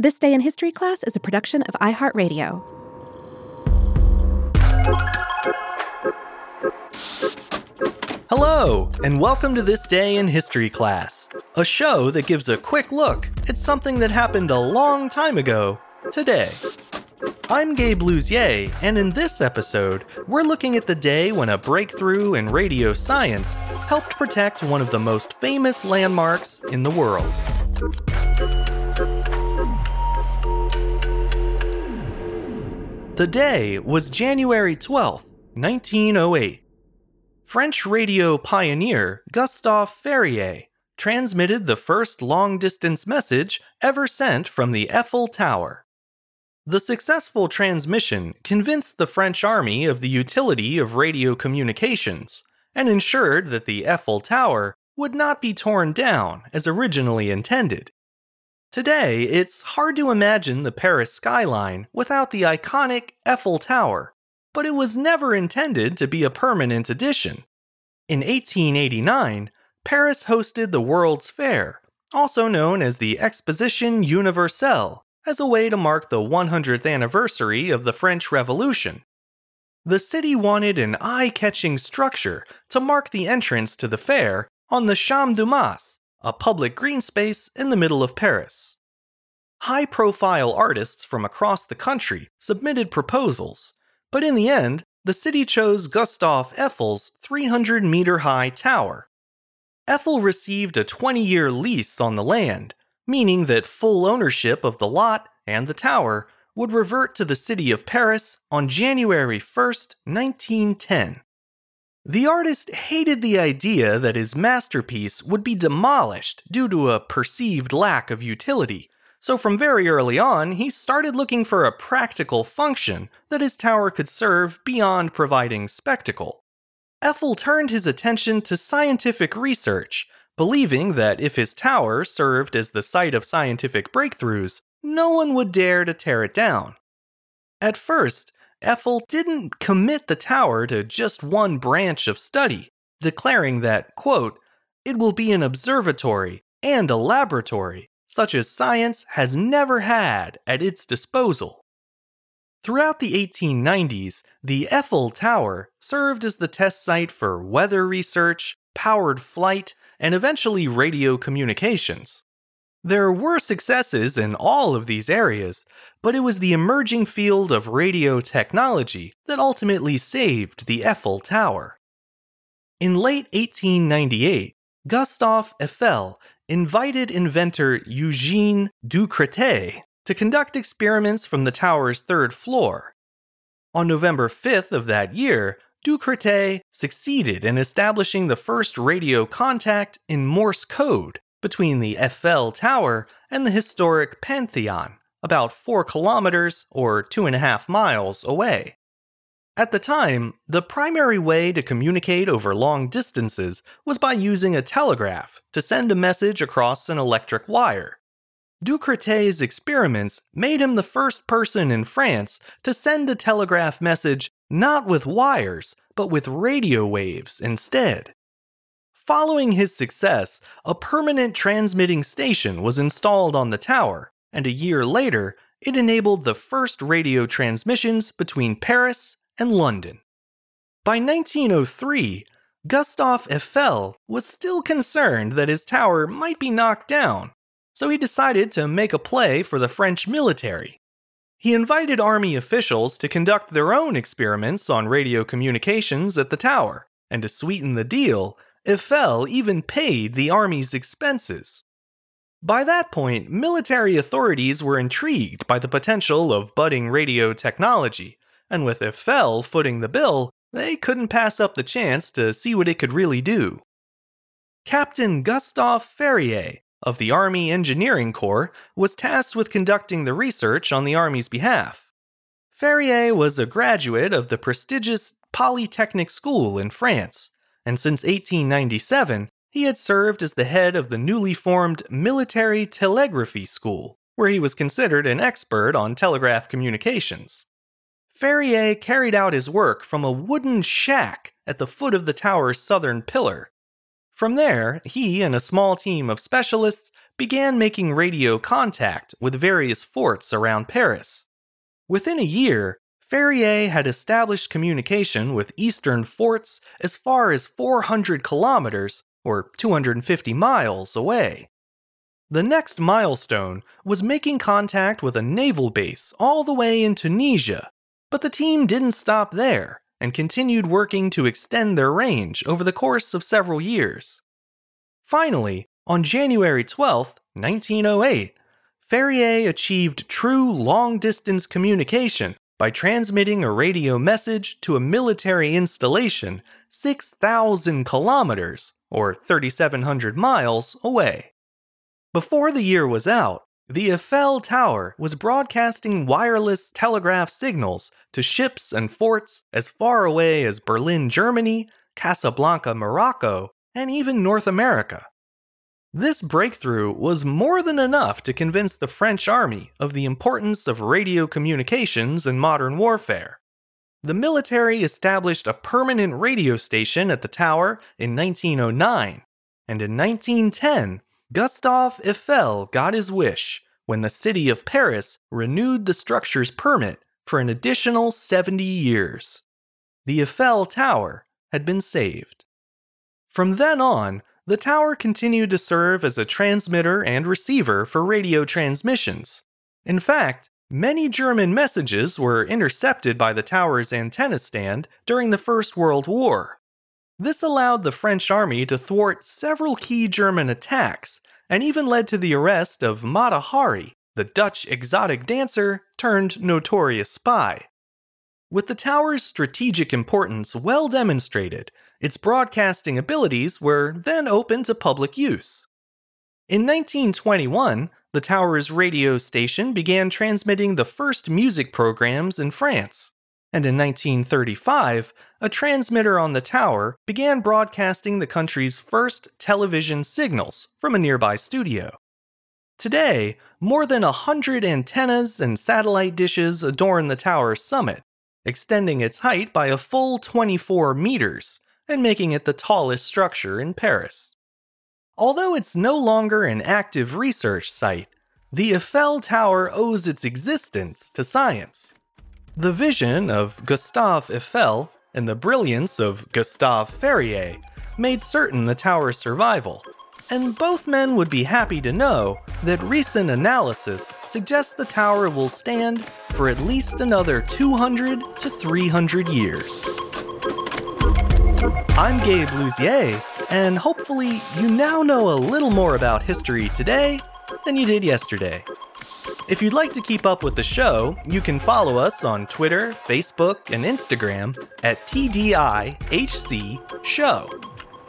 This Day in History class is a production of iHeartRadio. Hello, and welcome to This Day in History class, a show that gives a quick look at something that happened a long time ago today. I'm Gabe Luzier, and in this episode, we're looking at the day when a breakthrough in radio science helped protect one of the most famous landmarks in the world. The day was January 12, 1908. French radio pioneer Gustave Ferrié transmitted the first long distance message ever sent from the Eiffel Tower. The successful transmission convinced the French army of the utility of radio communications and ensured that the Eiffel Tower would not be torn down as originally intended. Today, it's hard to imagine the Paris skyline without the iconic Eiffel Tower, but it was never intended to be a permanent addition. In 1889, Paris hosted the World's Fair, also known as the Exposition Universelle, as a way to mark the 100th anniversary of the French Revolution. The city wanted an eye catching structure to mark the entrance to the fair on the Champ de Mars, a public green space in the middle of Paris. High profile artists from across the country submitted proposals, but in the end, the city chose Gustave Eiffel's 300 meter high tower. Eiffel received a 20 year lease on the land, meaning that full ownership of the lot and the tower would revert to the city of Paris on January 1, 1910. The artist hated the idea that his masterpiece would be demolished due to a perceived lack of utility, so from very early on, he started looking for a practical function that his tower could serve beyond providing spectacle. Eiffel turned his attention to scientific research, believing that if his tower served as the site of scientific breakthroughs, no one would dare to tear it down. At first, Eiffel didn't commit the tower to just one branch of study, declaring that, quote, it will be an observatory and a laboratory, such as science has never had at its disposal. Throughout the 1890s, the Eiffel Tower served as the test site for weather research, powered flight, and eventually radio communications. There were successes in all of these areas, but it was the emerging field of radio technology that ultimately saved the Eiffel Tower. In late 1898, Gustave Eiffel invited inventor Eugene Ducretet to conduct experiments from the tower's third floor. On November 5th of that year, Ducretet succeeded in establishing the first radio contact in Morse code between the Eiffel Tower and the historic Pantheon, about 4 kilometers or 2.5 miles away. At the time, the primary way to communicate over long distances was by using a telegraph to send a message across an electric wire. Ducretet's experiments made him the first person in France to send a telegraph message not with wires, but with radio waves instead. Following his success, a permanent transmitting station was installed on the tower, and a year later, it enabled the first radio transmissions between Paris and London. By 1903, Gustave Eiffel was still concerned that his tower might be knocked down, so he decided to make a play for the French military. He invited army officials to conduct their own experiments on radio communications at the tower, and to sweeten the deal, Eiffel even paid the army's expenses. By that point, military authorities were intrigued by the potential of budding radio technology, and with Eiffel footing the bill, they couldn't pass up the chance to see what it could really do. Captain Gustave Ferrié of the Army Engineering Corps was tasked with conducting the research on the Army's behalf. Ferrié was a graduate of the prestigious Polytechnic School in France and since 1897, he had served as the head of the newly formed Military Telegraphy School, where he was considered an expert on telegraph communications. Ferrié carried out his work from a wooden shack at the foot of the tower's southern pillar. From there, he and a small team of specialists began making radio contact with various forts around Paris. Within a year, Ferrié had established communication with eastern forts as far as 400 kilometers, or 250 miles, away. The next milestone was making contact with a naval base all the way in Tunisia, but the team didn't stop there and continued working to extend their range over the course of several years. Finally, on January 12, 1908, Ferrié achieved true long distance communication by transmitting a radio message to a military installation 6,000 kilometers, or 3,700 miles, away. Before the year was out, the Eiffel Tower was broadcasting wireless telegraph signals to ships and forts as far away as Berlin, Germany, Casablanca, Morocco, and even North America. This breakthrough was more than enough to convince the French army of the importance of radio communications in modern warfare. The military established a permanent radio station at the tower in 1909, and in 1910, Gustave Eiffel got his wish when the city of Paris renewed the structure's permit for an additional 70 years. The Eiffel Tower had been saved. From then on, the tower continued to serve as a transmitter and receiver for radio transmissions. In fact, many German messages were intercepted by the tower's antenna stand during the First World War. This allowed the French army to thwart several key German attacks and even led to the arrest of Mata Hari, the Dutch exotic dancer turned notorious spy. With the tower's strategic importance well demonstrated, its broadcasting abilities were then open to public use. In 1921, the tower's radio station began transmitting the first music programs in France and in 1935, a transmitter on the tower began broadcasting the country's first television signals from a nearby studio. Today, more than a hundred antennas and satellite dishes adorn the tower's summit, extending its height by a full 24 meters and making it the tallest structure in Paris. Although it's no longer an active research site, the Eiffel Tower owes its existence to science. The vision of Gustave Eiffel and the brilliance of Gustave Ferrié made certain the tower's survival, and both men would be happy to know that recent analysis suggests the tower will stand for at least another 200 to 300 years. I'm Gabe Luzier, and hopefully you now know a little more about history today than you did yesterday. If you'd like to keep up with the show, you can follow us on Twitter, Facebook, and Instagram at TDIHC Show.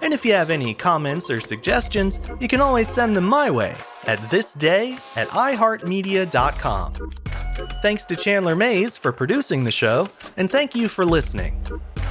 And if you have any comments or suggestions, you can always send them my way at thisday at iHeartMedia.com. Thanks to Chandler Mays for producing the show, and thank you for listening.